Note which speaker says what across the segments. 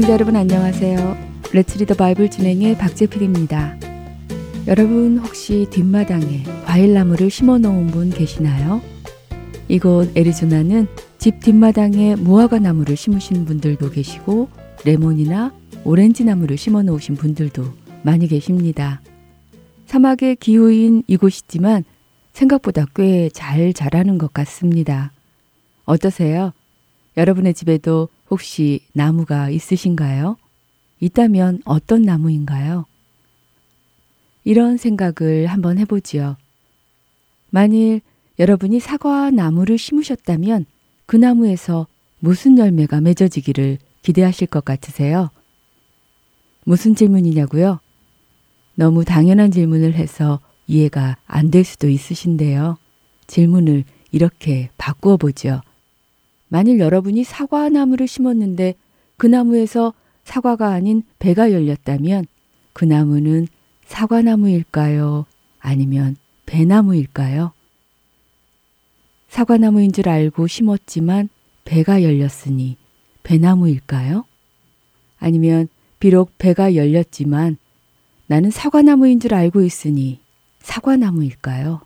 Speaker 1: 애청자 여러분 안녕하세요. Let's Read the Bible 진행의 박재필입니다. 여러분 혹시 뒷마당에 과일나무를 심어 놓은 분 계시나요? 이곳 애리조나는 집 뒷마당에 무화과 나무를 심으신 분들도 계시고 레몬이나 오렌지 나무를 심어 놓으신 분들도 많이 계십니다. 사막의 기후인 이곳이지만 생각보다 꽤 잘 자라는 것 같습니다. 어떠세요? 여러분의 집에도 혹시 나무가 있으신가요? 있다면 어떤 나무인가요? 이런 생각을 한번 해보지요. 만일 여러분이 사과 나무를 심으셨다면 그 나무에서 무슨 열매가 맺어지기를 기대하실 것 같으세요? 무슨 질문이냐고요? 너무 당연한 질문을 해서 이해가 안 될 수도 있으신데요. 질문을 이렇게 바꾸어 보죠. 만일 여러분이 사과 나무를 심었는데 그 나무에서 사과가 아닌 배가 열렸다면 그 나무는 사과나무일까요? 아니면 배나무일까요? 사과나무인 줄 알고 심었지만 배가 열렸으니 배나무일까요? 아니면 비록 배가 열렸지만 나는 사과나무인 줄 알고 있으니 사과나무일까요?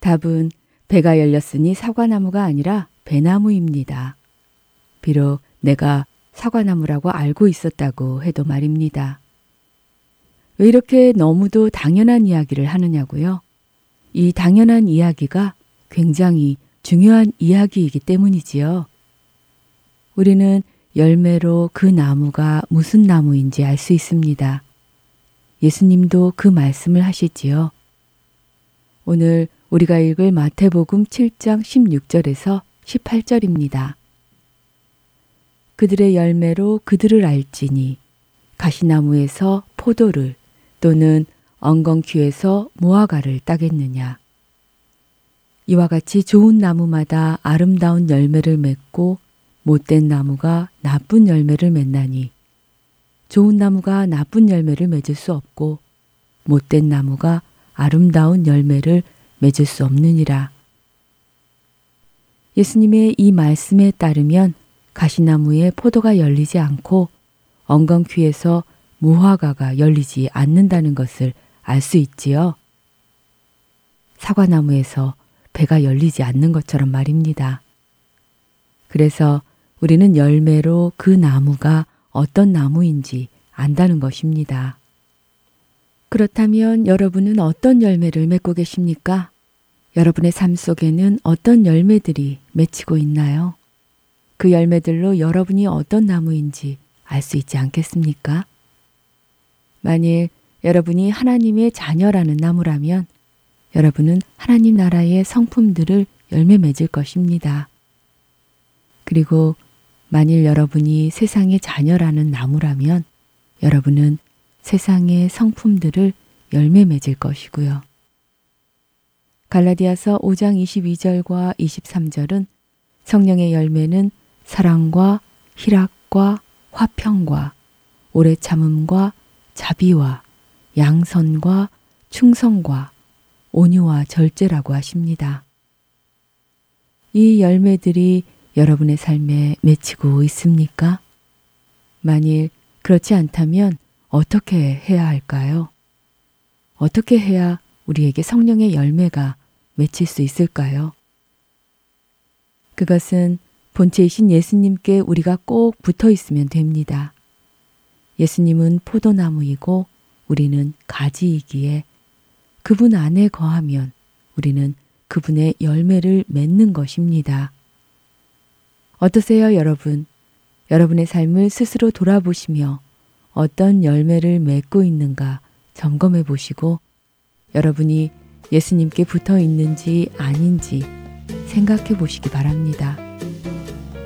Speaker 1: 답은 배가 열렸으니 사과나무가 아니라 배나무입니다. 비록 내가 사과나무라고 알고 있었다고 해도 말입니다. 왜 이렇게 너무도 당연한 이야기를 하느냐고요? 이 당연한 이야기가 굉장히 중요한 이야기이기 때문이지요. 우리는 열매로 그 나무가 무슨 나무인지 알 수 있습니다. 예수님도 그 말씀을 하시지요. 오늘 우리가 읽을 마태복음 7장 16절에서 18절입니다. 그들의 열매로 그들을 알지니 가시나무에서 포도를 또는 엉겅퀴에서 무화과를 따겠느냐. 이와 같이 좋은 나무마다 아름다운 열매를 맺고 못된 나무가 나쁜 열매를 맺나니 좋은 나무가 나쁜 열매를 맺을 수 없고 못된 나무가 아름다운 열매를 맺을 수 없느니라. 예수님의 이 말씀에 따르면 가시나무에 포도가 열리지 않고 엉겅퀴에서 무화과가 열리지 않는다는 것을 알 수 있지요. 사과나무에서 배가 열리지 않는 것처럼 말입니다. 그래서 우리는 열매로 그 나무가 어떤 나무인지 안다는 것입니다. 그렇다면 여러분은 어떤 열매를 맺고 계십니까? 여러분의 삶 속에는 어떤 열매들이 맺히고 있나요? 그 열매들로 여러분이 어떤 나무인지 알 수 있지 않겠습니까? 만일 여러분이 하나님의 자녀라는 나무라면 여러분은 하나님 나라의 성품들을 열매 맺을 것입니다. 그리고 만일 여러분이 세상의 자녀라는 나무라면 여러분은 세상의 성품들을 열매 맺을 것이고요. 갈라디아서 5장 22절과 23절은 성령의 열매는 사랑과 희락과 화평과 오래 참음과 자비와 양선과 충성과 온유와 절제라고 하십니다. 이 열매들이 여러분의 삶에 맺히고 있습니까? 만일 그렇지 않다면 어떻게 해야 할까요? 어떻게 해야 우리에게 성령의 열매가 맺힐 수 있을까요? 그것은 본체이신 예수님께 우리가 꼭 붙어 있으면 됩니다. 예수님은 포도나무이고 우리는 가지이기에 그분 안에 거하면 우리는 그분의 열매를 맺는 것입니다. 어떠세요, 여러분? 여러분의 삶을 스스로 돌아보시며 어떤 열매를 맺고 있는가 점검해 보시고 여러분이 예수님께 붙어 있는지 아닌지 생각해 보시기 바랍니다.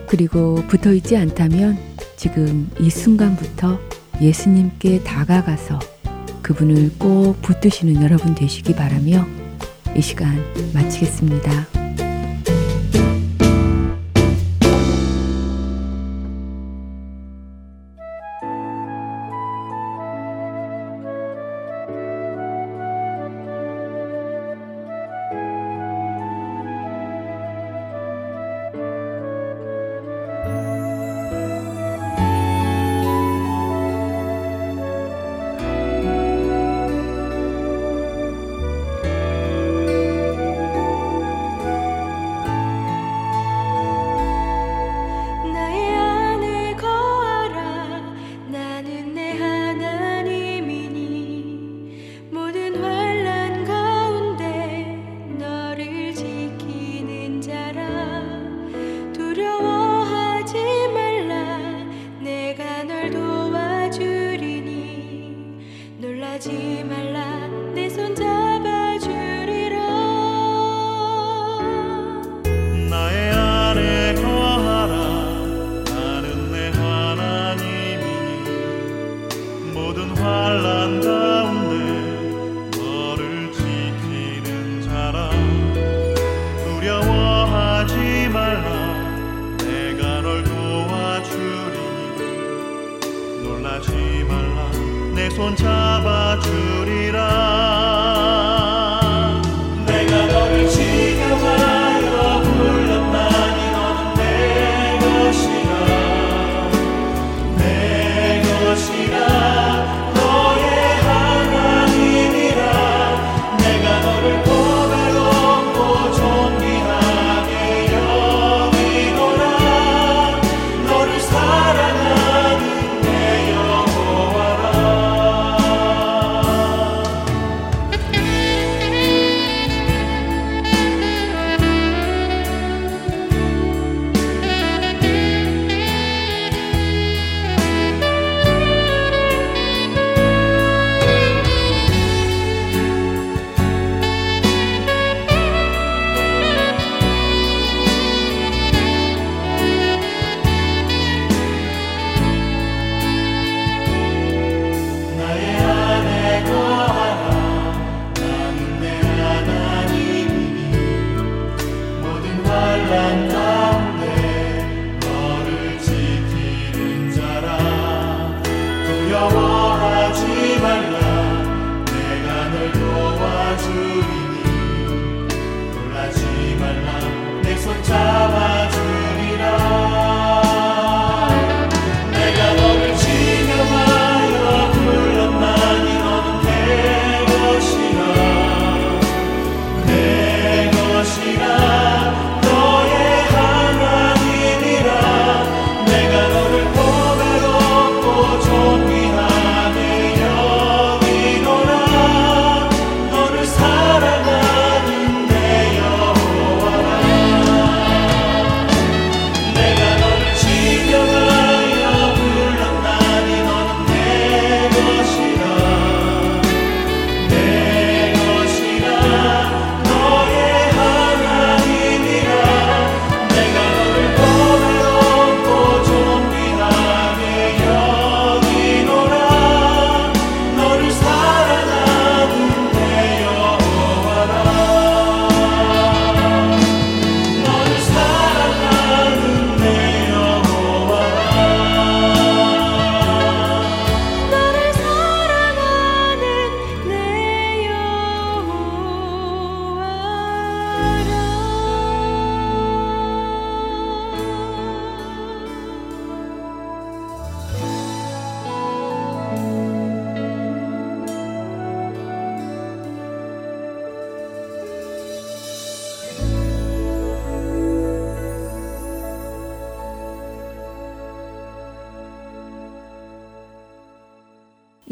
Speaker 1: 그리고 붙어 있지 않다면
Speaker 2: 지금 이 순간부터 예수님께 다가가서 그분을 꼭 붙드시는 여러분 되시기 바라며 이 시간 마치겠습니다.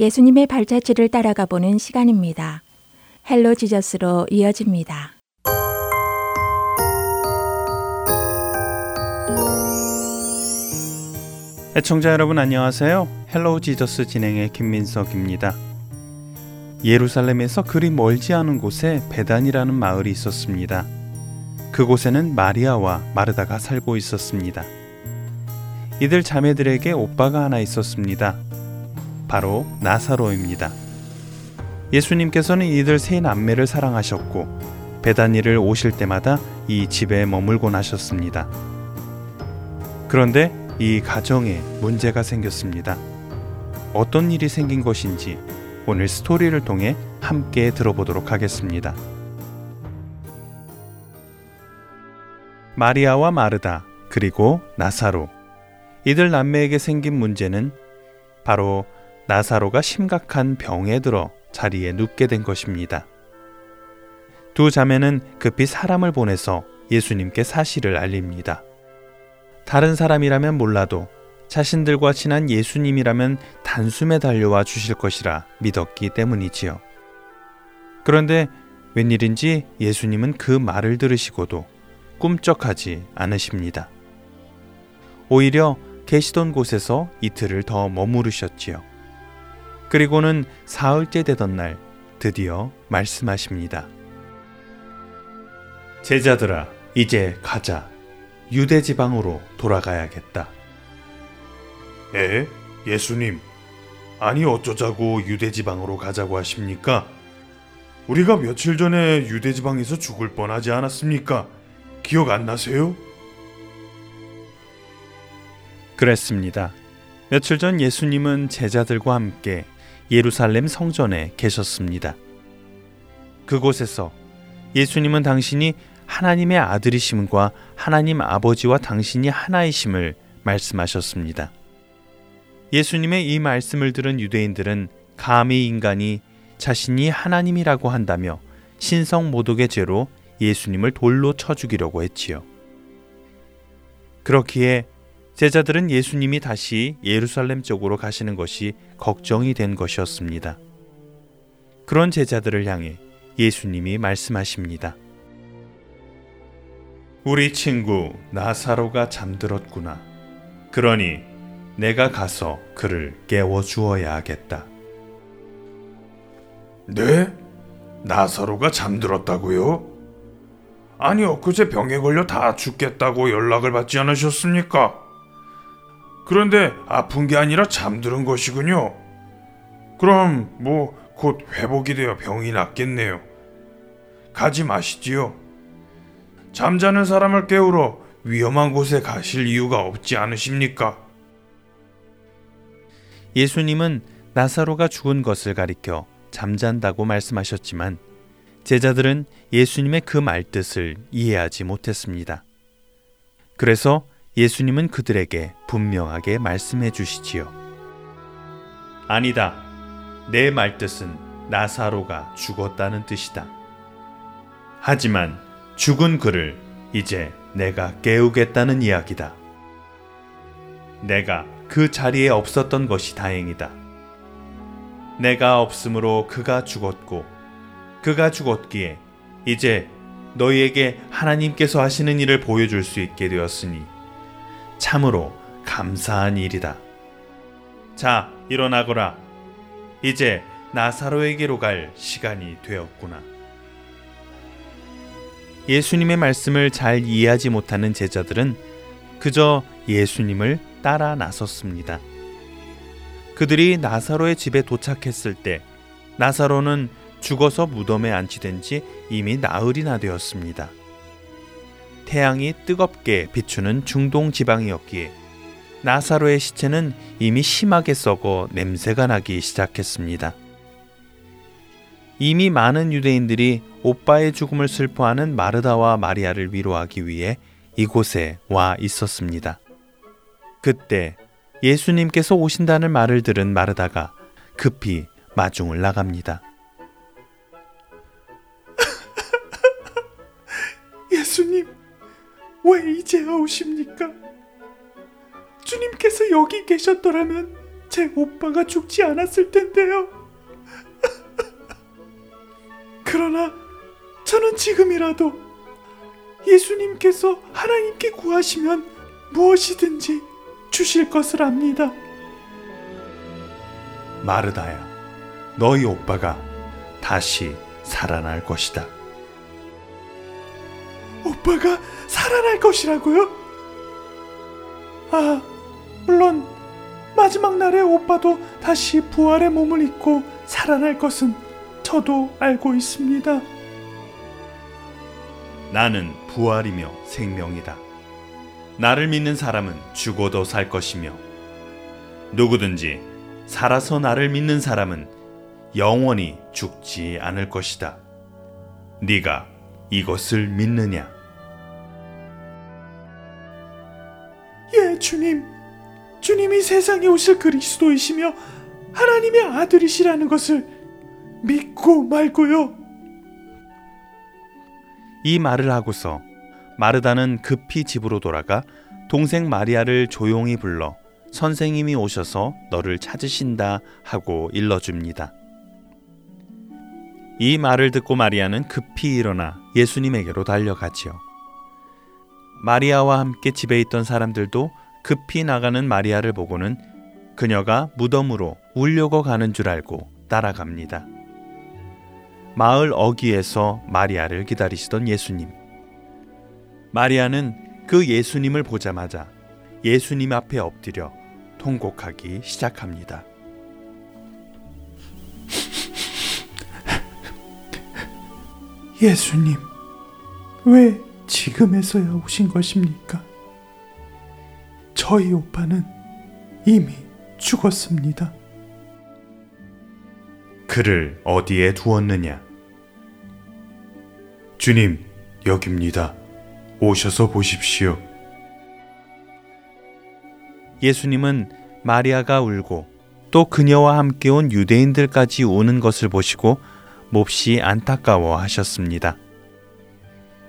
Speaker 3: 예수님의 발자취를 따라가 보는 시간입니다. Hello Jesus로 이어집니다.
Speaker 4: 애청자 여러분 안녕하세요. Hello Jesus 진행의 김민석입니다. 예루살렘에서 그리 멀지 않은 곳에 베다니라는 마을이 있었습니다. 그곳에는 마리아와 마르다가 살고 있었습니다. 이들 자매들에게 오빠가 하나 있었습니다. 바로 나사로입니다. 예수님께서는 이들 세 남매를 사랑하셨고 베다니를 오실 때마다 이 집에 머물곤 하셨습니다. 그런데 이 가정에 문제가 생겼습니다. 어떤 일이 생긴 것인지 오늘 스토리를 통해 함께 들어보도록 하겠습니다. 마리아와 마르다 그리고 나사로 이들 남매에게 생긴 문제는 바로 나사로가 심각한 병에 들어 자리에 눕게 된 것입니다. 두 자매는 급히 사람을 보내서 예수님께 사실을 알립니다. 다른 사람이라면 몰라도 자신들과 친한 예수님이라면 단숨에 달려와 주실 것이라 믿었기 때문이지요. 그런데 웬일인지 예수님은 그 말을 들으시고도 꿈쩍하지 않으십니다. 오히려 계시던 곳에서 이틀을 더 머무르셨지요. 그리고는 사흘째 되던 날 드디어 말씀하십니다. 제자들아, 이제 가자. 유대 지방으로 돌아가야겠다.
Speaker 5: 에? 예수님, 아니 어쩌자고 유대 지방으로 가자고 하십니까? 우리가 며칠 전에 유대 지방에서 죽을 뻔하지 않았습니까? 기억 안 나세요?
Speaker 4: 그랬습니다. 며칠 전 예수님은 제자들과 함께 예루살렘 성전에 계셨습니다. 그곳에서 예수님은 당신이 하나님의 아들이심과 하나님 아버지와 당신이 하나이심을 말씀하셨습니다. 예수님의 이 말씀을 들은 유대인들은 감히 인간이 자신이 하나님이라고 한다며 신성 모독의 죄로 예수님을 돌로 쳐 죽이려고 했지요. 그렇기에 제자들은 예수님이 다시 예루살렘 쪽으로 가시는 것이 걱정이 된 것이었습니다. 그런 제자들을 향해 예수님이 말씀하십니다. 우리 친구 나사로가 잠들었구나. 그러니 내가 가서 그를 깨워 주어야 하겠다.
Speaker 5: 네? 나사로가 잠들었다고요? 아니 엊그제 병에 걸려 다 죽겠다고 연락을 받지 않으셨습니까? 그런데 아픈 게 아니라 잠드는 것이군요. 그럼 뭐 곧 회복이 되어 병이 낫겠네요. 가지 마시지요. 잠자는 사람을 깨우러 위험한 곳에 가실 이유가 없지 않으십니까?
Speaker 4: 예수님은 나사로가 죽은 것을 가리켜 잠잔다고 말씀하셨지만 제자들은 예수님의 그 말뜻을 이해하지 못했습니다. 그래서 예수님은 그들에게 분명하게 말씀해 주시지요. 아니다. 내 말뜻은 나사로가 죽었다는 뜻이다. 하지만 죽은 그를 이제 내가 깨우겠다는 이야기다. 내가 그 자리에 없었던 것이 다행이다. 내가 없으므로 그가 죽었고, 그가 죽었기에 이제 너희에게 하나님께서 하시는 일을 보여줄 수 있게 되었으니 참으로 감사한 일이다. 자, 일어나거라. 이제 나사로에게로 갈 시간이 되었구나. 예수님의 말씀을 잘 이해하지 못하는 제자들은 그저 예수님을 따라 나섰습니다. 그들이 나사로의 집에 도착했을 때 나사로는 죽어서 무덤에 안치된 지 이미 나흘이나 되었습니다. 태양이 뜨겁게 비추는 중동 지방이었기에 나사로의 시체는 이미 심하게 썩어 냄새가 나기 시작했습니다. 이미 많은 유대인들이 오빠의 죽음을 슬퍼하는 마르다와 마리아를 위로하기 위해 이곳에 와 있었습니다. 그때 예수님께서 오신다는 말을 들은 마르다가 급히 마중을 나갑니다.
Speaker 5: 예수님, 왜 이제야 오십니까? 주님께서 여기 계셨더라면 제 오빠가 죽지 않았을 텐데요. 그러나 저는 지금이라도 예수님께서 하나님께 구하시면 무엇이든지 주실 것을 압니다.
Speaker 4: 마르다야, 너희 오빠가 다시 살아날 것이다.
Speaker 5: 오빠가 살아날 것이라고요? 아, 물론 마지막 날에 오빠도 다시 부활의 몸을 입고 살아날 것은 저도 알고 있습니다.
Speaker 4: 나는 부활이며 생명이다. 나를 믿는 사람은 죽어도 살 것이며 누구든지 살아서 나를 믿는 사람은 영원히 죽지 않을 것이다. 네가 이것을 믿느냐?
Speaker 5: 주님. 주님이 세상에 오실 그리스도이시며 하나님의 아들이시라는 것을 믿고 말고요.
Speaker 4: 이 말을 하고서 마르다는 급히 집으로 돌아가 동생 마리아를 조용히 불러 선생님이 오셔서 너를 찾으신다 하고 일러줍니다. 이 말을 듣고 마리아는 급히 일어나 예수님에게로 달려가지요. 마리아와 함께 집에 있던 사람들도 급히 나가는 마리아를 보고는 그녀가 무덤으로 울려고 가는 줄 알고 따라갑니다. 마을 어귀에서 마리아를 기다리시던 예수님. 마리아는 그 예수님을 보자마자 예수님 앞에 엎드려 통곡하기 시작합니다.
Speaker 5: 예수님, 왜 지금에서야 오신 것입니까? 저희 오빠는 이미 죽었습니다.
Speaker 4: 그를 어디에 두었느냐?
Speaker 5: 주님, 여깁니다. 오셔서 보십시오.
Speaker 4: 예수님은 마리아가 울고 또 그녀와 함께 온 유대인들까지 우는 것을 보시고 몹시 안타까워 하셨습니다.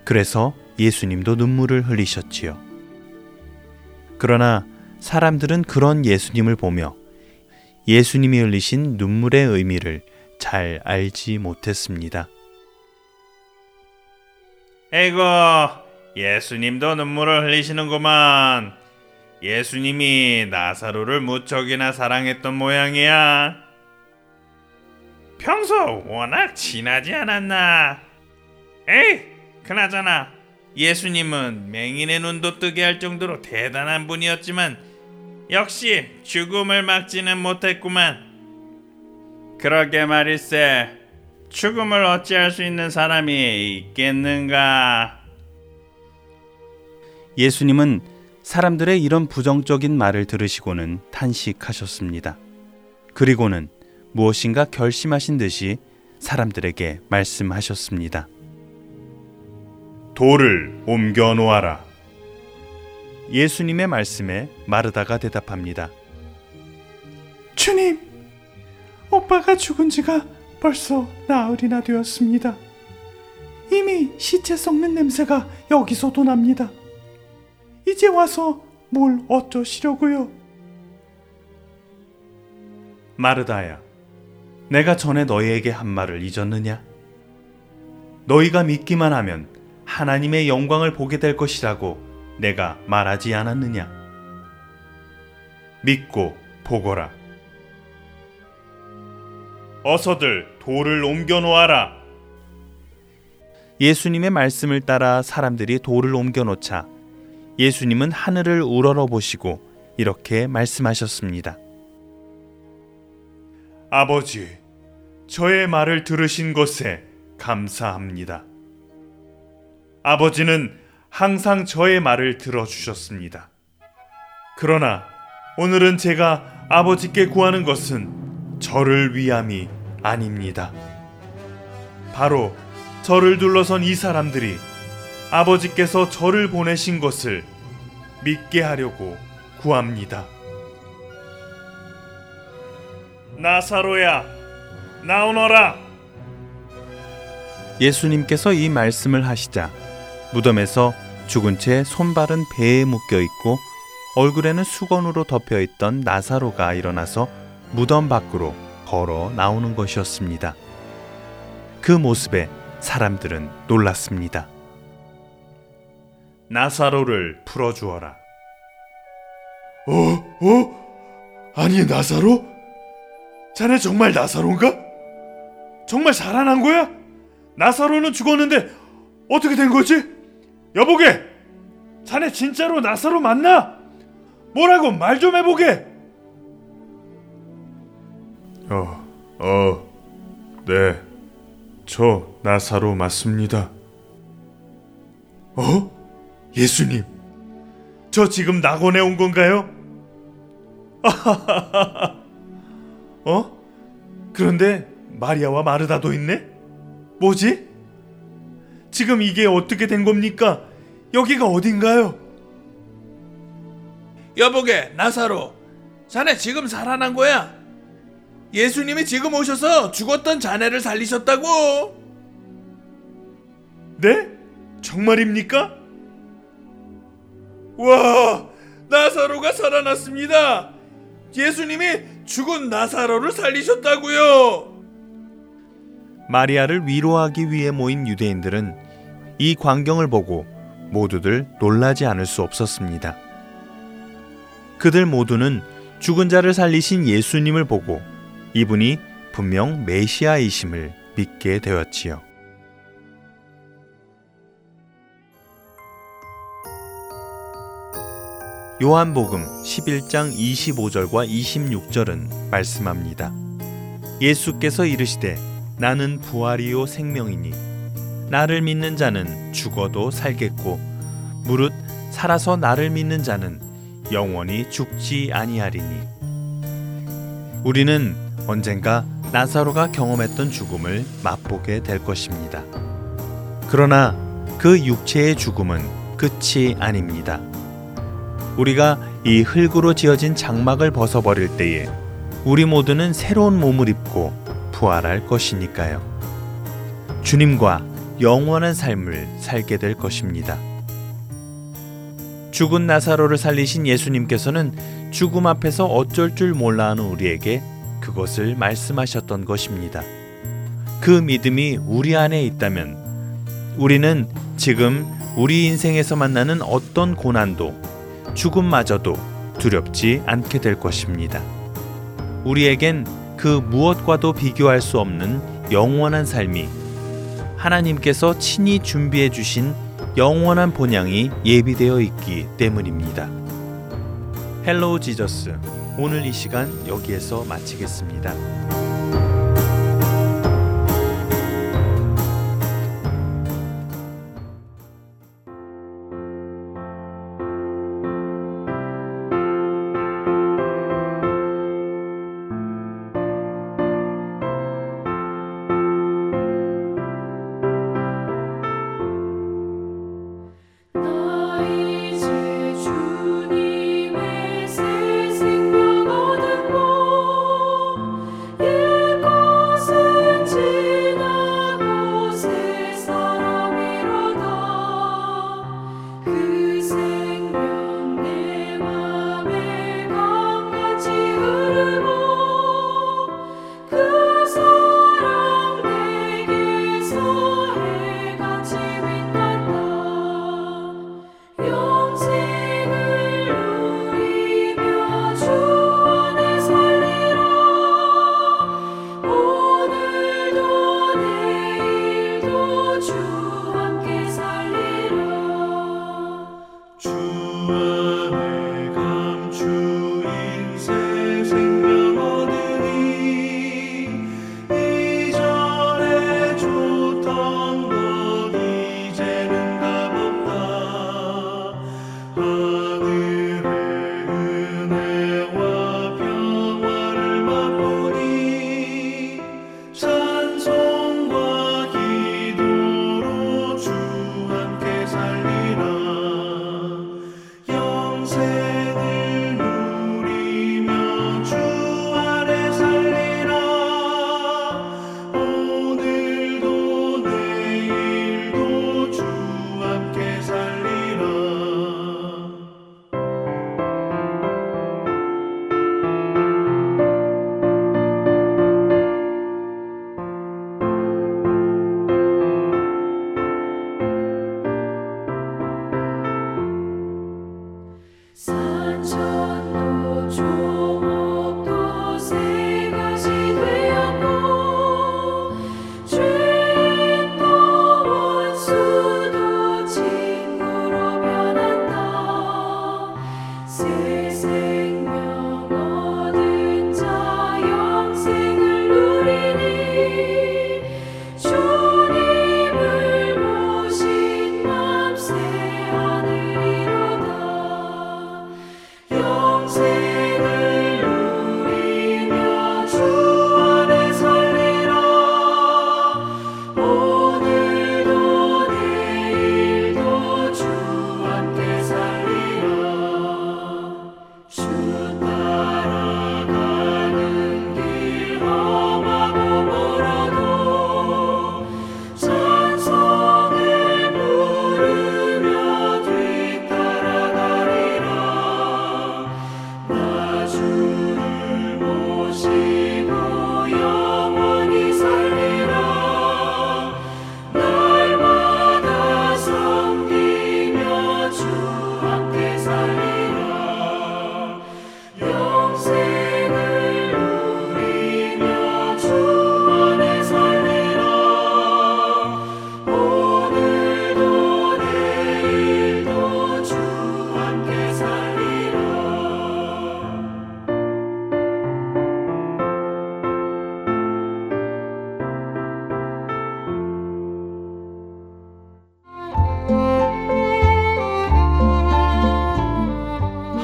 Speaker 4: 그래서 예수님도 눈물을 흘리셨지요. 그러나 사람들은 그런 예수님을 보며 예수님이 흘리신 눈물의 의미를 잘 알지 못했습니다.
Speaker 6: 에고, 예수님도 눈물을 흘리시는구만. 예수님이 나사로를 무척이나 사랑했던 모양이야. 평소 워낙 친하지 않았나? 에이, 그나저나 예수님은 맹인의 눈도 뜨게 할 정도로 대단한 분이었지만 역시 죽음을 막지는 못했구만. 그러게 말일세. 죽음을 어찌할 수 있는 사람이 있겠는가?
Speaker 4: 예수님은 사람들의 이런 부정적인 말을 들으시고는 탄식하셨습니다. 그리고는 무엇인가 결심하신 듯이 사람들에게 말씀하셨습니다.
Speaker 5: 돌을 옮겨 놓아라.
Speaker 4: 예수님의 말씀에 마르다가 대답합니다.
Speaker 5: 주님, 오빠가 죽은 지가 벌써 나흘이나 되었습니다. 이미 시체 썩는 냄새가 여기서도 납니다. 이제 와서 뭘 어쩌시려고요?
Speaker 4: 마르다야, 내가 전에 너희에게 한 말을 잊었느냐? 너희가 믿기만 하면 하나님의 영광을 보게 될 것이라고 내가 말하지 않았느냐? 믿고 보거라.
Speaker 5: 어서들 돌을 옮겨 놓아라.
Speaker 4: 예수님의 말씀을 따라 사람들이 돌을 옮겨 놓자 예수님은 하늘을 우러러 보시고 이렇게 말씀하셨습니다.
Speaker 5: 아버지, 저의 말을 들으신 것에 감사합니다. 아버지는 항상 저의 말을 들어주셨습니다. 그러나 오늘은 제가 아버지께 구하는 것은 저를 위함이 아닙니다. 바로 저를 둘러선 이 사람들이 아버지께서 저를 보내신 것을 믿게 하려고 구합니다. 나사로야, 나오너라.
Speaker 4: 예수님께서 이 말씀을 하시자 무덤에서 죽은 채 손발은 배에 묶여 있고 얼굴에는 수건으로 덮여 있던 나사로가 일어나서 무덤 밖으로 걸어 나오는 것이었습니다. 그 모습에 사람들은 놀랐습니다.
Speaker 5: 나사로를 풀어주어라. 어? 어? 아니 나사로? 자네 정말 나사로인가? 정말 살아난 거야? 나사로는 죽었는데 어떻게 된 거지? 여보게, 자네 진짜로 나사로 맞나? 뭐라고 말 좀 해보게. 어, 어, 네, 저 나사로 맞습니다. 어? 예수님, 저 지금 낙원에 온 건가요? 어? 그런데 마리아와 마르다도 있네? 뭐지? 지금 이게 어떻게 된 겁니까? 여기가 어딘가요?
Speaker 6: 여보게 나사로 자네 지금 살아난 거야 예수님이 지금 오셔서 죽었던 자네를 살리셨다고
Speaker 5: 네? 정말입니까? 와, 나사로가 살아났습니다. 예수님이 죽은 나사로를 살리셨다고요.
Speaker 4: 마리아를 위로하기 위해 모인 유대인들은 이 광경을 보고 모두들 놀라지 않을 수 없었습니다. 그들 모두는 죽은 자를 살리신 예수님을 보고 이분이 분명 메시아이심을 믿게 되었지요. 요한복음 11장 25절과 26절은 말씀합니다. 예수께서 이르시되 나는 부활이요 생명이니 나를 믿는 자는 죽어도 살겠고 무릇 살아서 나를 믿는 자는 영원히 죽지 아니하리니 우리는 언젠가 나사로가 경험했던 죽음을 맛보게 될 것입니다. 그러나 그 육체의 죽음은 끝이 아닙니다. 우리가 이 흙으로 지어진 장막을 벗어버릴 때에 우리 모두는 새로운 몸을 입고 부활할 것이니까요. 주님과 영원한 삶을 살게 될 것입니다. 죽은 나사로를 살리신 예수님께서는 죽음 앞에서 어쩔 줄 몰라 하는 우리에게 그것을 말씀하셨던 것입니다. 그 믿음이 우리 안에 있다면 우리는 지금 우리 인생에서 만나는 어떤 고난도 죽음마저도 두렵지 않게 될 것입니다. 우리에겐 그 무엇과도 비교할 수 없는 영원한 삶이 하나님께서 친히 준비해 주신 영원한 본향이 예비되어 있기 때문입니다. 헬로우 지저스 오늘 이 시간 여기에서 마치겠습니다.
Speaker 7: world.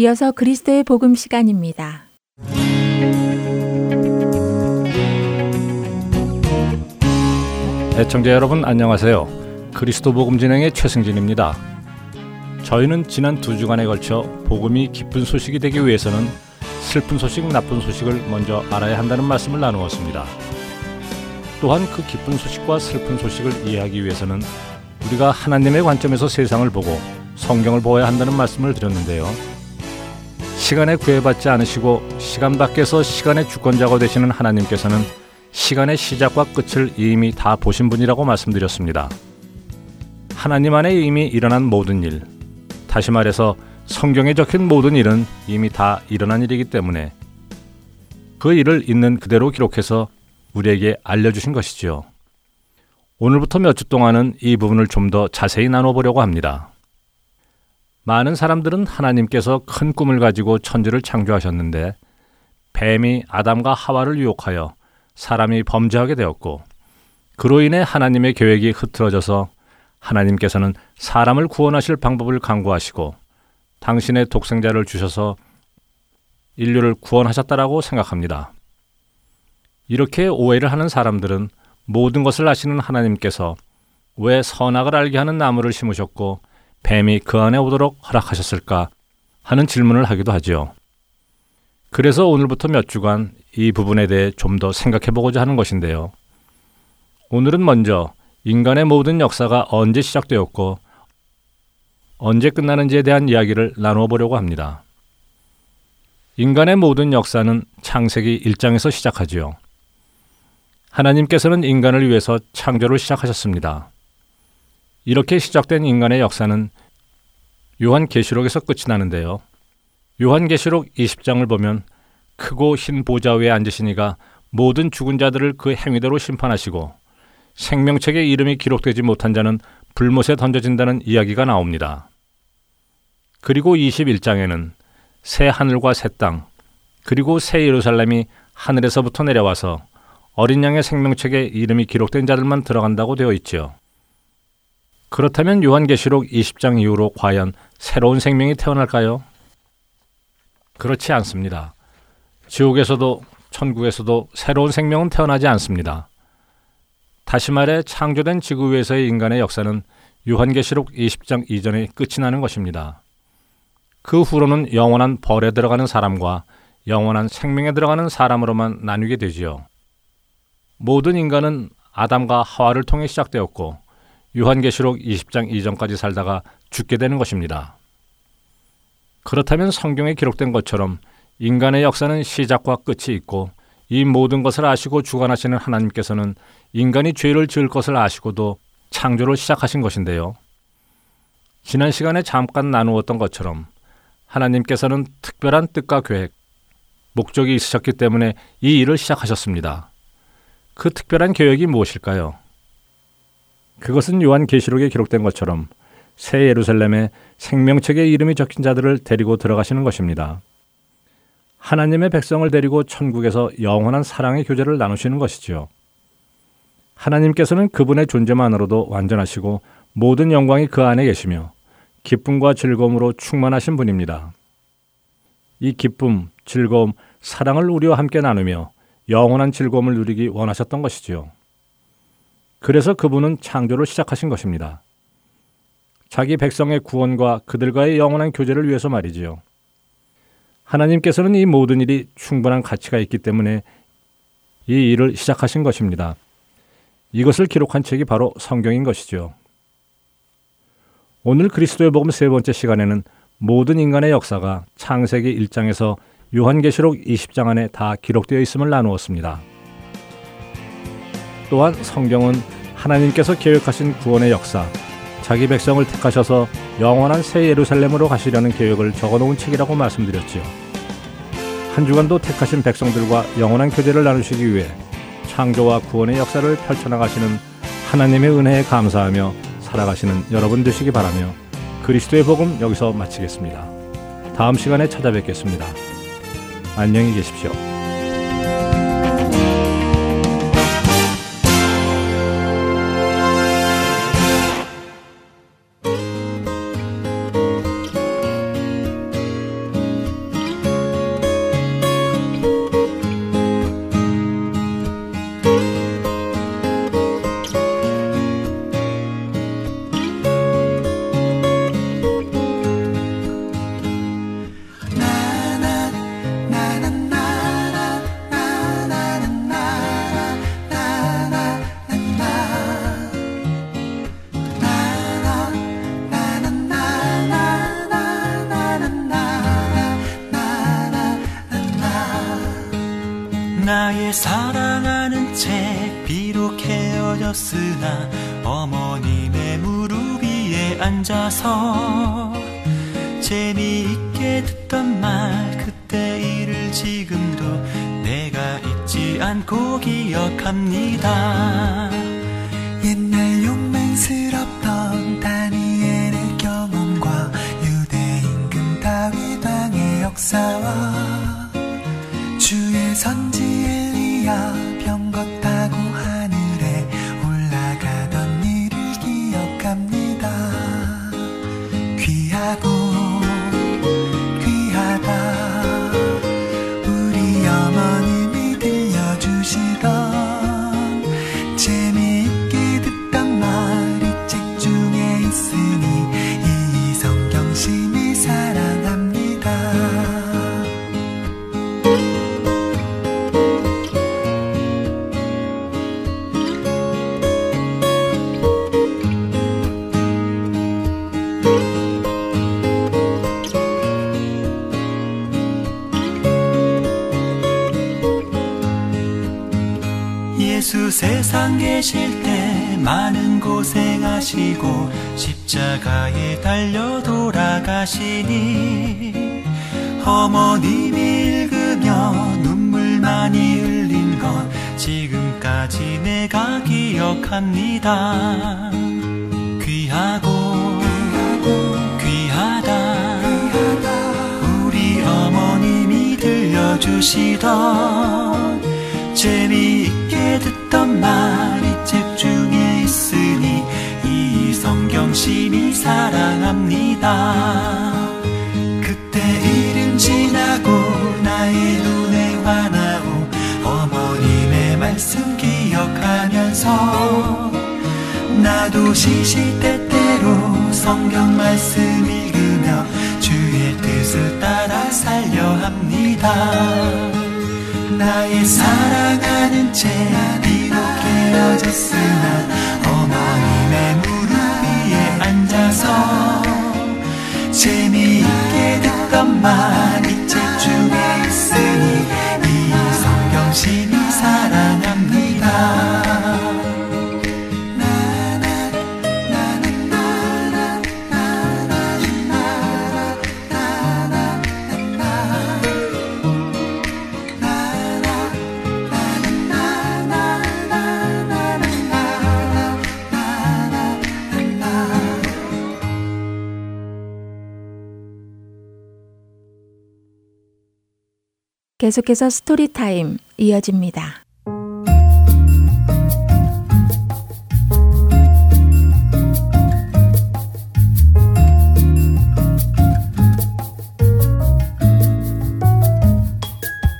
Speaker 3: 이어서 그리스도의 복음 시간입니다.
Speaker 8: 애청자 여러분 안녕하세요. 그리스도 복음 진행의 최승진입니다. 저희는 지난 두 주간에 걸쳐 복음이 기쁜 소식이 되기 위해서는 슬픈 소식, 나쁜 소식을 먼저 알아야 한다는 말씀을 나누었습니다. 또한 그 기쁜 소식과 슬픈 소식을 이해하기 위해서는 우리가 하나님의 관점에서 세상을 보고 성경을 보아야 한다는 말씀을 드렸는데요. 시간에 구애받지 않으시고 시간 밖에서 시간의 주권자가 되시는 하나님께서는 시간의 시작과 끝을 이미 다 보신 분이라고 말씀드렸습니다. 하나님 안에 이미 일어난 모든 일, 다시 말해서 성경에 적힌 모든 일은 이미 다 일어난 일이기 때문에 그 일을 있는 그대로 기록해서 우리에게 알려주신 것이지요. 오늘부터 몇 주 동안은 이 부분을 좀 더 자세히 나눠보려고 합니다. 많은 사람들은 하나님께서 큰 꿈을 가지고 천지를 창조하셨는데 뱀이 아담과 하와를 유혹하여 사람이 범죄하게 되었고 그로 인해 하나님의 계획이 흐트러져서 하나님께서는 사람을 구원하실 방법을 강구하시고 당신의 독생자를 주셔서 인류를 구원하셨다라고 생각합니다. 이렇게 오해를 하는 사람들은 모든 것을 아시는 하나님께서 왜 선악을 알게 하는 나무를 심으셨고 뱀이 그 안에 오도록 허락하셨을까 하는 질문을 하기도 하지요. 그래서 오늘부터 몇 주간 이 부분에 대해 좀 더 생각해 보고자 하는 것인데요. 오늘은 먼저 인간의 모든 역사가 언제 시작되었고 언제 끝나는지에 대한 이야기를 나누어 보려고 합니다. 인간의 모든 역사는 창세기 1장에서 시작하지요. 하나님께서는 인간을 위해서 창조를 시작하셨습니다. 이렇게 시작된 인간의 역사는 요한계시록에서 끝이 나는데요. 요한계시록 20장을 보면 크고 흰 보좌 위에 앉으시니가 모든 죽은 자들을 그 행위대로 심판하시고 생명책의 이름이 기록되지 못한 자는 불못에 던져진다는 이야기가 나옵니다. 그리고 21장에는 새 하늘과 새 땅, 그리고 새 예루살렘이 하늘에서부터 내려와서 어린 양의 생명책에 이름이 기록된 자들만 들어간다고 되어 있지요. 그렇다면 요한계시록 20장 이후로 과연 새로운 생명이 태어날까요? 그렇지 않습니다. 지옥에서도 천국에서도 새로운 생명은 태어나지 않습니다. 다시 말해 창조된 지구 위에서의 인간의 역사는 요한계시록 20장 이전에 끝이 나는 것입니다. 그 후로는 영원한 벌에 들어가는 사람과 영원한 생명에 들어가는 사람으로만 나뉘게 되지요. 모든 인간은 아담과 하와를 통해 시작되었고 요한계시록 20장 이전까지 살다가 죽게 되는 것입니다. 그렇다면 성경에 기록된 것처럼 인간의 역사는 시작과 끝이 있고 이 모든 것을 아시고 주관하시는 하나님께서는 인간이 죄를 지을 것을 아시고도 창조를 시작하신 것인데요. 지난 시간에 잠깐 나누었던 것처럼 하나님께서는 특별한 뜻과 계획, 목적이 있으셨기 때문에 이 일을 시작하셨습니다. 그 특별한 계획이 무엇일까요? 그것은 요한계시록에 기록된 것처럼 새 예루살렘에 생명책의 이름이 적힌 자들을 데리고 들어가시는 것입니다. 하나님의 백성을 데리고 천국에서 영원한 사랑의 교제를 나누시는 것이지요. 하나님께서는 그분의 존재만으로도 완전하시고 모든 영광이 그 안에 계시며 기쁨과 즐거움으로 충만하신 분입니다. 이 기쁨, 즐거움, 사랑을 우리와 함께 나누며 영원한 즐거움을 누리기 원하셨던 것이지요. 그래서 그분은 창조를 시작하신 것입니다. 자기 백성의 구원과 그들과의 영원한 교제를 위해서 말이지요. 하나님께서는 이 모든 일이 충분한 가치가 있기 때문에 이 일을 시작하신 것입니다. 이것을 기록한 책이 바로 성경인 것이죠. 오늘 그리스도의 복음 세 번째 시간에는 모든 인간의 역사가 창세기 1장에서 요한계시록 20장 안에 다 기록되어 있음을 나누었습니다. 또한 성경은 하나님께서 계획하신 구원의 역사, 자기 백성을 택하셔서 영원한 새 예루살렘으로 가시려는 계획을 적어놓은 책이라고 말씀드렸지요. 한 주간도 택하신 백성들과 영원한 교제를 나누시기 위해 창조와 구원의 역사를 펼쳐나가시는 하나님의 은혜에 감사하며 살아가시는 여러분 되시기 바라며 그리스도의 복음 여기서 마치겠습니다. 다음 시간에 찾아뵙겠습니다. 안녕히 계십시오.
Speaker 9: 세 기억합니다. 귀하고 귀하다. 우리 어머님이 들려주시던 나도 시시때때로 성경 말씀 읽으며 주의 뜻을 따라 살려 합니다. 나의 사랑하는 채 비록 헤어졌으나 어머님의 무릎 위에 앉아서 재미있게 듣던 말
Speaker 3: 계속해서 Story Time 이어집니다.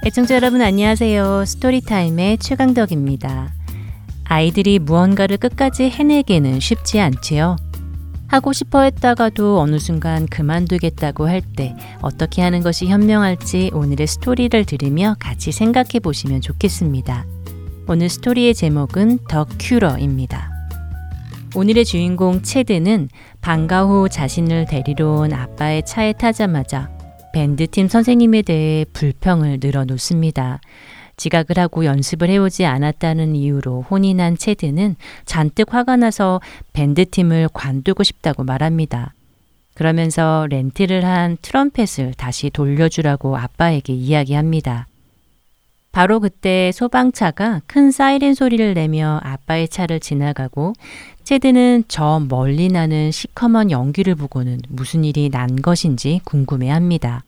Speaker 10: 애청자 여러분 안녕하세요. Story Time의 최강덕입니다. 아이들이 무언가를 끝까지 해내기는 쉽지 않지요. 하고 싶어 했다가도 어느 순간 그만두겠다고 할 때 어떻게 하는 것이 현명할지 오늘의 스토리를 들으며 같이 생각해 보시면 좋겠습니다. 오늘 스토리의 제목은 더 큐러입니다. 오늘의 주인공 체드는 방과 후 자신을 데리러 온 아빠의 차에 타자마자 밴드팀 선생님에 대해 불평을 늘어놓습니다. 지각을 하고 연습을 해오지 않았다는 이유로 난 체드는 잔뜩 화가 나서 밴드팀을 관두고 싶다고 말합니다. 그러면서 렌트를 한 트럼펫을 다시 돌려주라고 아빠에게 이야기합니다. 바로 그때 소방차가 큰 사이렌 소리를 내며 아빠의 차를 지나가고 체드는 저 멀리 나는 시커먼 연기를 보고는 무슨 일이 난 것인지 궁금해 합니다.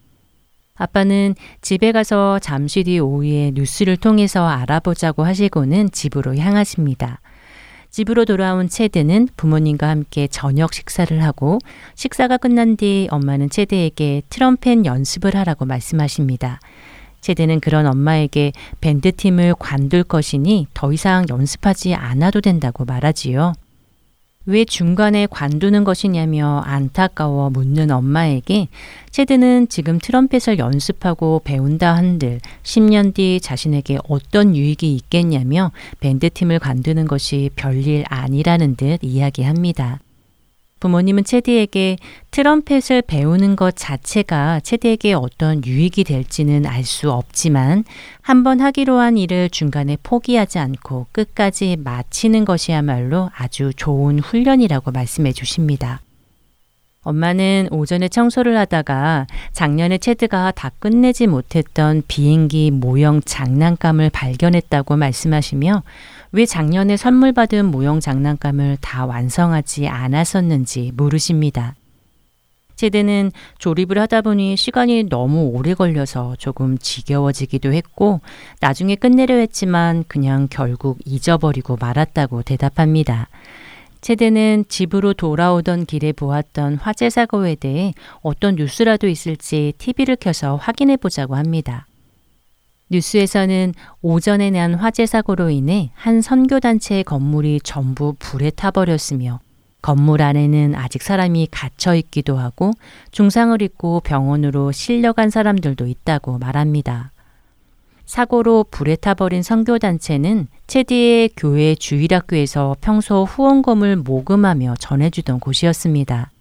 Speaker 10: 아빠는 집에 가서 잠시 뒤 오후에 뉴스를 통해서 알아보자고 하시고는 집으로 향하십니다. 집으로 돌아온 체드는 부모님과 함께 저녁 식사를 하고 식사가 끝난 뒤 엄마는 체드에게 트럼펫 연습을 하라고 말씀하십니다. 체드는 그런 엄마에게 밴드팀을 관둘 것이니 더 이상 연습하지 않아도 된다고 말하지요. 왜 중간에 관두는 것이냐며 안타까워 묻는 엄마에게 체드는 지금 트럼펫을 연습하고 배운다 한들 10년 뒤 자신에게 어떤 유익이 있겠냐며 밴드팀을 관두는 것이 별일 아니라는 듯 이야기합니다. 부모님은 체디에게 트럼펫을 배우는 것 자체가 체디에게 어떤 유익이 될지는 알 수 없지만 한번 하기로 한 일을 중간에 포기하지 않고 끝까지 마치는 것이야말로 아주 좋은 훈련이라고 말씀해 주십니다. 엄마는 오전에 청소를 하다가 작년에 체드가 다 끝내지 못했던 비행기 모형 장난감을 발견했다고 말씀하시며 왜 작년에 선물 받은 모형 장난감을 다 완성하지 않았었는지 물으십니다. 제드는 조립을 하다 보니 시간이 너무 오래 걸려서 조금 지겨워지기도 했고 나중에 끝내려 했지만 그냥 결국 잊어버리고 말았다고 대답합니다. 체드는 집으로 돌아오던 길에 보았던 화재 사고에 대해 어떤 뉴스라도 있을지 TV를 켜서 확인해 보자고 합니다. 뉴스에서는 오전에 난 화재 사고로 인해 한 선교단체의 건물이 전부 불에 타버렸으며 건물 안에는 아직 사람이 갇혀 있기도 하고 중상을 입고 병원으로 실려간 사람들도 있다고 말합니다. 사고로 불에 타버린 선교단체는 체디의 교회 주일학교에서 평소 후원금을 모금하며 전해주던 곳이었습니다.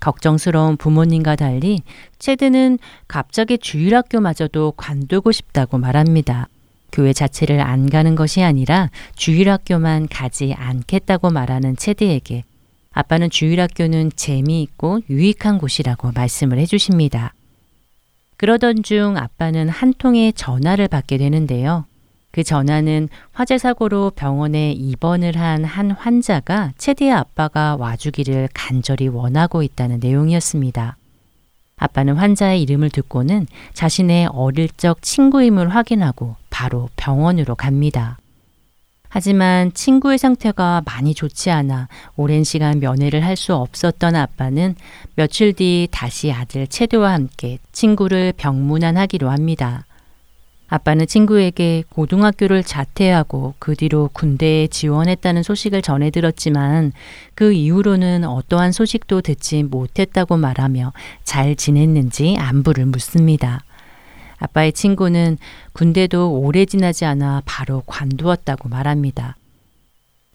Speaker 10: 걱정스러운 부모님과 달리 체드는 갑자기 주일 학교마저도 관두고 싶다고 말합니다. 교회 자체를 안 가는 것이 아니라 주일 학교만 가지 않겠다고 말하는 체드에게 아빠는 주일 학교는 재미있고 유익한 곳이라고 말씀을 해주십니다. 그러던 중 아빠는 한 통의 전화를 받게 되는데요. 그 전화는 화재 사고로 병원에 입원을 한 한 환자가 체디의 아빠가 와주기를 간절히 원하고 있다는 내용이었습니다. 아빠는 환자의 이름을 듣고는 자신의 어릴 적 친구임을 확인하고 바로 병원으로 갑니다. 하지만 친구의 상태가 많이 좋지 않아 오랜 시간 면회를 할 수 없었던 아빠는 며칠 뒤 다시 아들 체드와 함께 친구를 병문안하기로 합니다. 아빠는 친구에게 고등학교를 자퇴하고 그 뒤로 군대에 지원했다는 소식을 전해 들었지만 그 이후로는 어떠한 소식도 듣지 못했다고 말하며 잘 지냈는지 안부를 묻습니다. 아빠의 친구는 군대도 오래 지나지 않아 바로 관두었다고 말합니다.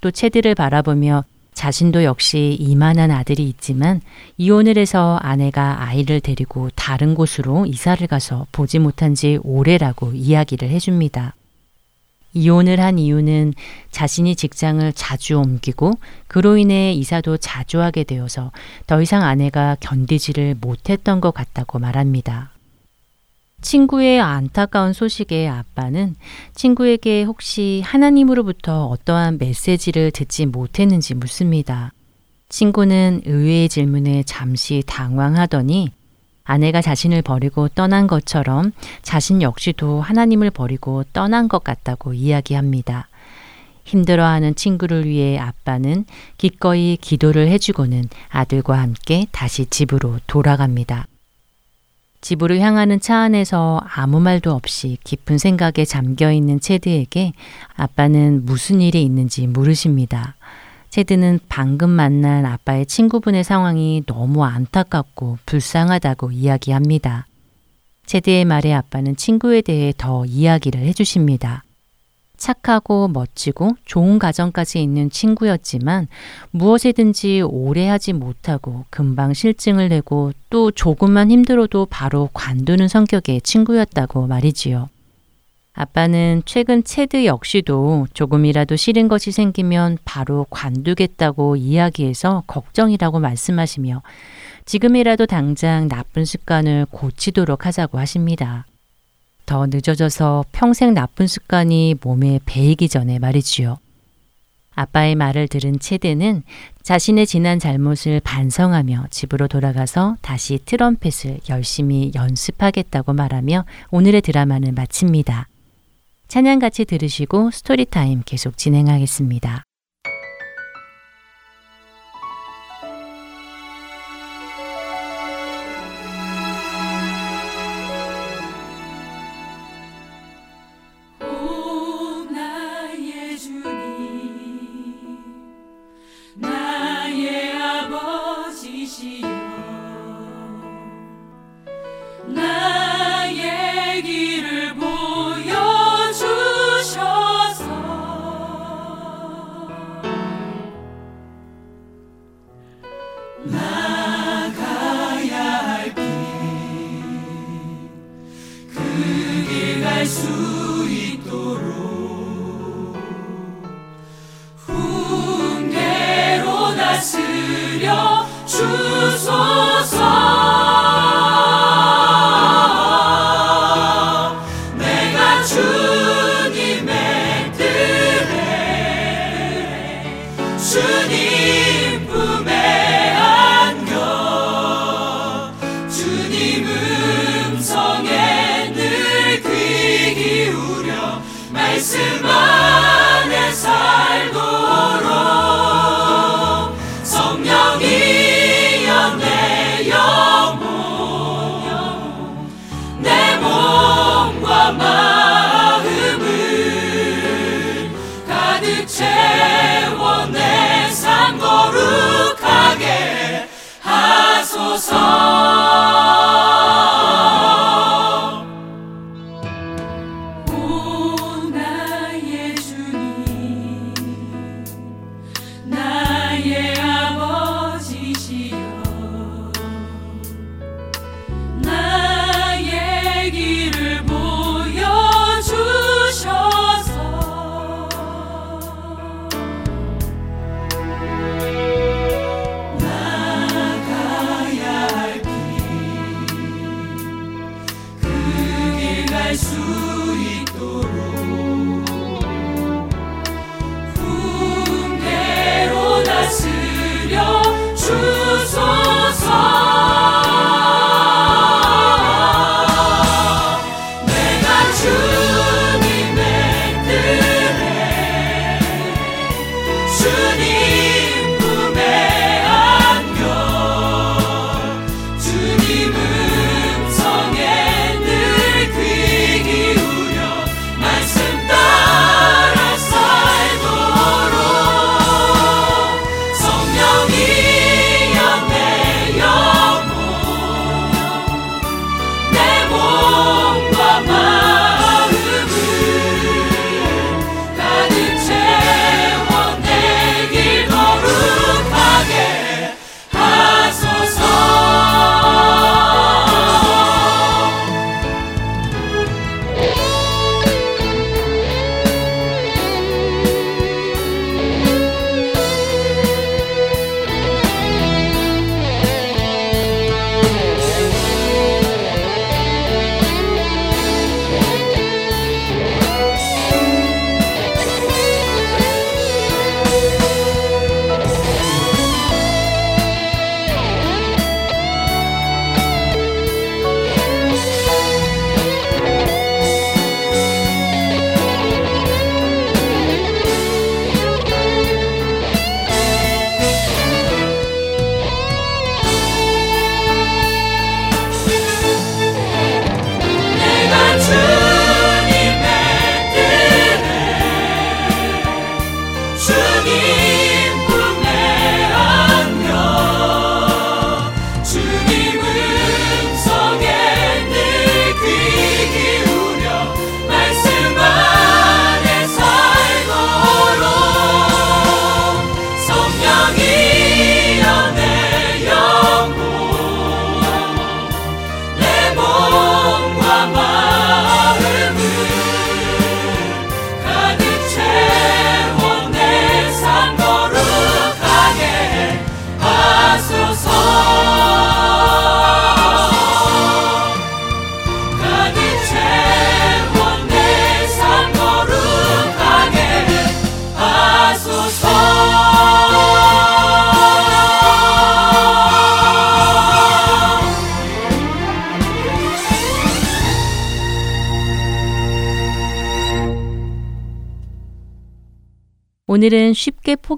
Speaker 10: 또 체드를 바라보며 자신도 역시 이만한 아들이 있지만 이혼을 해서 아내가 아이를 데리고 다른 곳으로 이사를 가서 보지 못한 지 오래라고 이야기를 해줍니다. 이혼을 한 이유는 자신이 직장을 자주 옮기고 그로 인해 이사도 자주 하게 되어서 더 이상 아내가 견디지를 못했던 것 같다고 말합니다. 친구의 안타까운 소식에 아빠는 친구에게 혹시 하나님으로부터 어떠한 메시지를 듣지 못했는지 묻습니다. 친구는 의외의 질문에 잠시 당황하더니 아내가 자신을 버리고 떠난 것처럼 자신 역시도 하나님을 버리고 떠난 것 같다고 이야기합니다. 힘들어하는 친구를 위해 아빠는 기꺼이 기도를 해주고는 아들과 함께 다시 집으로 돌아갑니다. 집으로 향하는 차 안에서 아무 말도 없이 깊은 생각에 잠겨 있는 체드에게 아빠는 무슨 일이 있는지 물으십니다. 체드는 방금 만난 아빠의 친구분의 상황이 너무 안타깝고 불쌍하다고 이야기합니다. 체드의 말에 아빠는 친구에 대해 더 이야기를 해주십니다. 착하고 멋지고 좋은 가정까지 있는 친구였지만 무엇이든지 오래 하지 못하고 금방 실증을 내고 또 조금만 힘들어도 바로 관두는 성격의 친구였다고 말이지요. 아빠는 최근 체드 역시도 조금이라도 싫은 것이 생기면 바로 관두겠다고 이야기해서 걱정이라고 말씀하시며 지금이라도 당장 나쁜 습관을 고치도록 하자고 하십니다. 더 늦어져서 평생 나쁜 습관이 몸에 배이기 전에 말이지요. 아빠의 말을 들은 체드는 자신의 지난 잘못을 반성하며 집으로 돌아가서 다시 트럼펫을 열심히 연습하겠다고 말하며 오늘의 드라마는 마칩니다. 찬양 같이 들으시고 Story Time 계속 진행하겠습니다.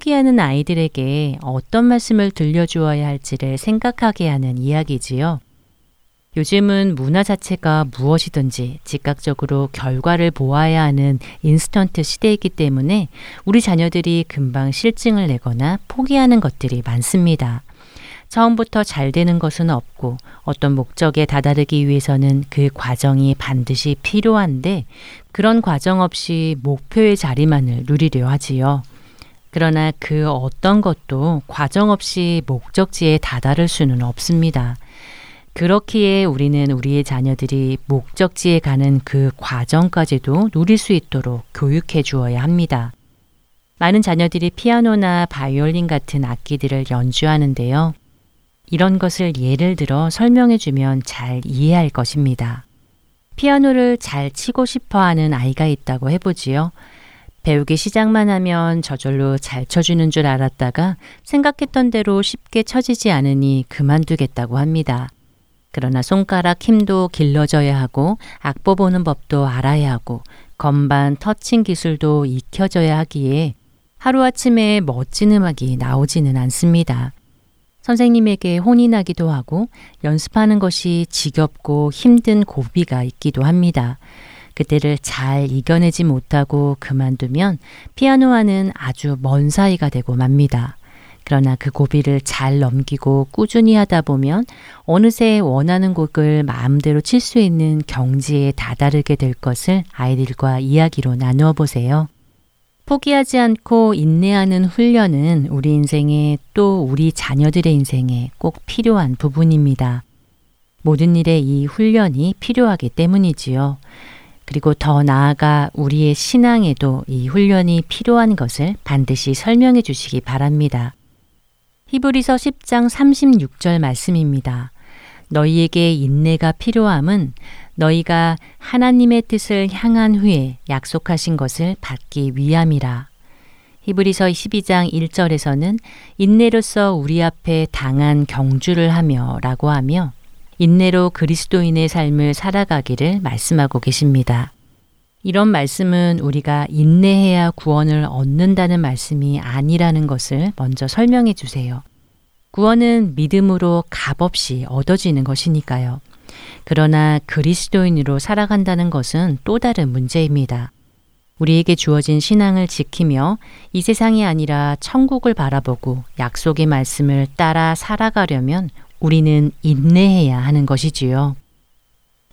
Speaker 10: 포기하는 아이들에게 어떤 말씀을 들려주어야 할지를 생각하게 하는 이야기지요. 요즘은 문화 자체가 무엇이든지 즉각적으로 결과를 보아야 하는 인스턴트 시대이기 때문에 우리 자녀들이 금방 실증을 내거나 포기하는 것들이 많습니다. 처음부터 잘 되는 것은 없고 어떤 목적에 다다르기 위해서는 그 과정이 반드시 필요한데 그런 과정 없이 목표의 자리만을 누리려 하지요. 그러나 그 어떤 것도 과정 없이 목적지에 다다를 수는 없습니다. 그렇기에 우리는 우리의 자녀들이 목적지에 가는 그 과정까지도 누릴 수 있도록 교육해 주어야 합니다. 많은 자녀들이 피아노나 바이올린 같은 악기들을 연주하는데요. 이런 것을 예를 들어 설명해 주면 잘 이해할 것입니다. 피아노를 잘 치고 싶어 하는 아이가 있다고 해보지요. 배우기 시작만 하면 저절로 잘 쳐주는 줄 알았다가 생각했던 대로 쉽게 쳐지지 않으니 그만두겠다고 합니다. 그러나 손가락 힘도 길러져야 하고 악보 보는 법도 알아야 하고 건반 터칭 기술도 익혀져야 하기에 하루아침에 멋진 음악이 나오지는 않습니다. 선생님에게 혼이 나기도 하고 연습하는 것이 지겹고 힘든 고비가 있기도 합니다. 그때를 잘 이겨내지 못하고 그만두면 피아노와는 아주 먼 사이가 되고 맙니다. 그러나 그 고비를 잘 넘기고 꾸준히 하다 보면 어느새 원하는 곡을 마음대로 칠 수 있는 경지에 다다르게 될 것을 아이들과 이야기로 나누어 보세요. 포기하지 않고 인내하는 훈련은 우리 인생에 또 우리 자녀들의 인생에 꼭 필요한 부분입니다. 모든 일에 이 훈련이 필요하기 때문이지요. 그리고 더 나아가 우리의 신앙에도 이 훈련이 필요한 것을 반드시 설명해 주시기 바랍니다. 히브리서 10장 36절 말씀입니다. 너희에게 인내가 필요함은 너희가 하나님의 뜻을 향한 후에 약속하신 것을 받기 위함이라. 히브리서 12장 1절에서는 인내로서 우리 앞에 당한 경주를 하며 라고 하며 인내로 그리스도인의 삶을 살아가기를 말씀하고 계십니다. 이런 말씀은 우리가 인내해야 구원을 얻는다는 말씀이 아니라는 것을 먼저 설명해 주세요. 구원은 믿음으로 값없이 얻어지는 것이니까요. 그러나 그리스도인으로 살아간다는 것은 또 다른 문제입니다. 우리에게 주어진 신앙을 지키며 이 세상이 아니라 천국을 바라보고 약속의 말씀을 따라 살아가려면 우리는 인내해야 하는 것이지요.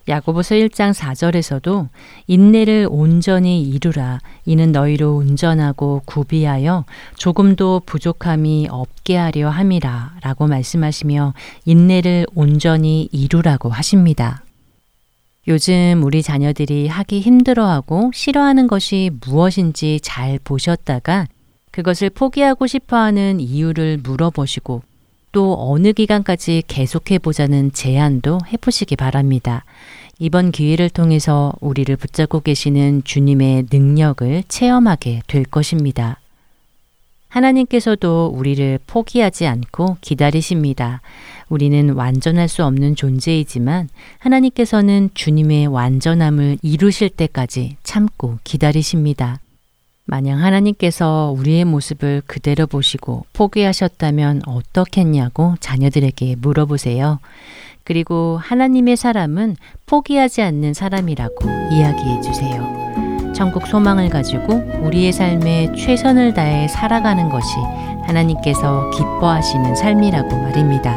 Speaker 10: 야고보서 1장 4절에서도 인내를 온전히 이루라 이는 너희로 온전하고 구비하여 조금도 부족함이 없게 하려 함이라 라고 말씀하시며 인내를 온전히 이루라고 하십니다. 요즘 우리 자녀들이 하기 힘들어하고 싫어하는 것이 무엇인지 잘 보셨다가 그것을 포기하고 싶어 하는 이유를 물어보시고 또 어느 기간까지 계속해 보자는 제안도 해보시기 바랍니다. 이번 기회를 통해서 우리를 붙잡고 계시는 주님의 능력을 체험하게 될 것입니다. 하나님께서도 우리를 포기하지 않고 기다리십니다. 우리는 완전할 수 없는 존재이지만 하나님께서는 주님의 완전함을 이루실 때까지 참고 기다리십니다. 만약 하나님께서 우리의 모습을 그대로 보시고 포기하셨다면 어떻겠냐고 자녀들에게 물어보세요. 그리고 하나님의 사람은 포기하지 않는 사람이라고 이야기해 주세요. 천국 소망을 가지고 우리의 삶에 최선을 다해 살아가는 것이 하나님께서 기뻐하시는 삶이라고 말입니다.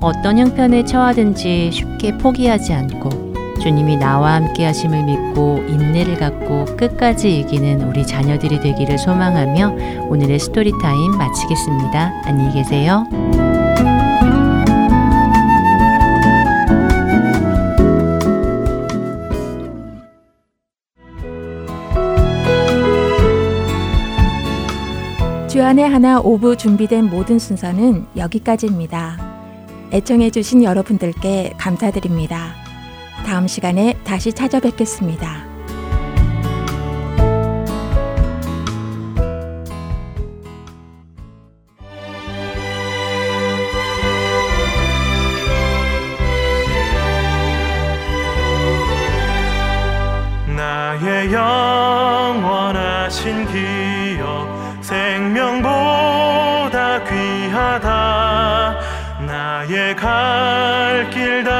Speaker 10: 어떤 형편에 처하든지 쉽게 포기하지 않고 주님이 나와 함께 하심을 믿고 인내를 갖고 끝까지 이기는 우리 자녀들이 되기를 소망하며 오늘의 Story Time 마치겠습니다. 안녕히 계세요.
Speaker 3: 주안의 하나 오부 준비된 모든 순서는 여기까지입니다. 애청해주신 여러분들께 감사드립니다. 다음 시간에 다시 찾아뵙겠습니다.
Speaker 9: 나의 영원하신
Speaker 2: 기억 생명보다 귀하다 나의 갈 길다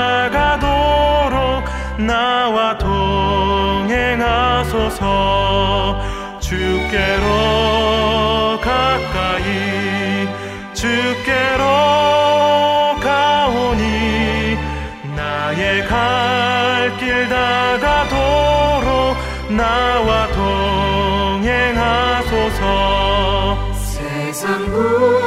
Speaker 2: 나와 동행하소서. 주께로 가까이 주께로 가오니 나의 갈 길 다가도록 나와 동행하소서.
Speaker 11: 세상 구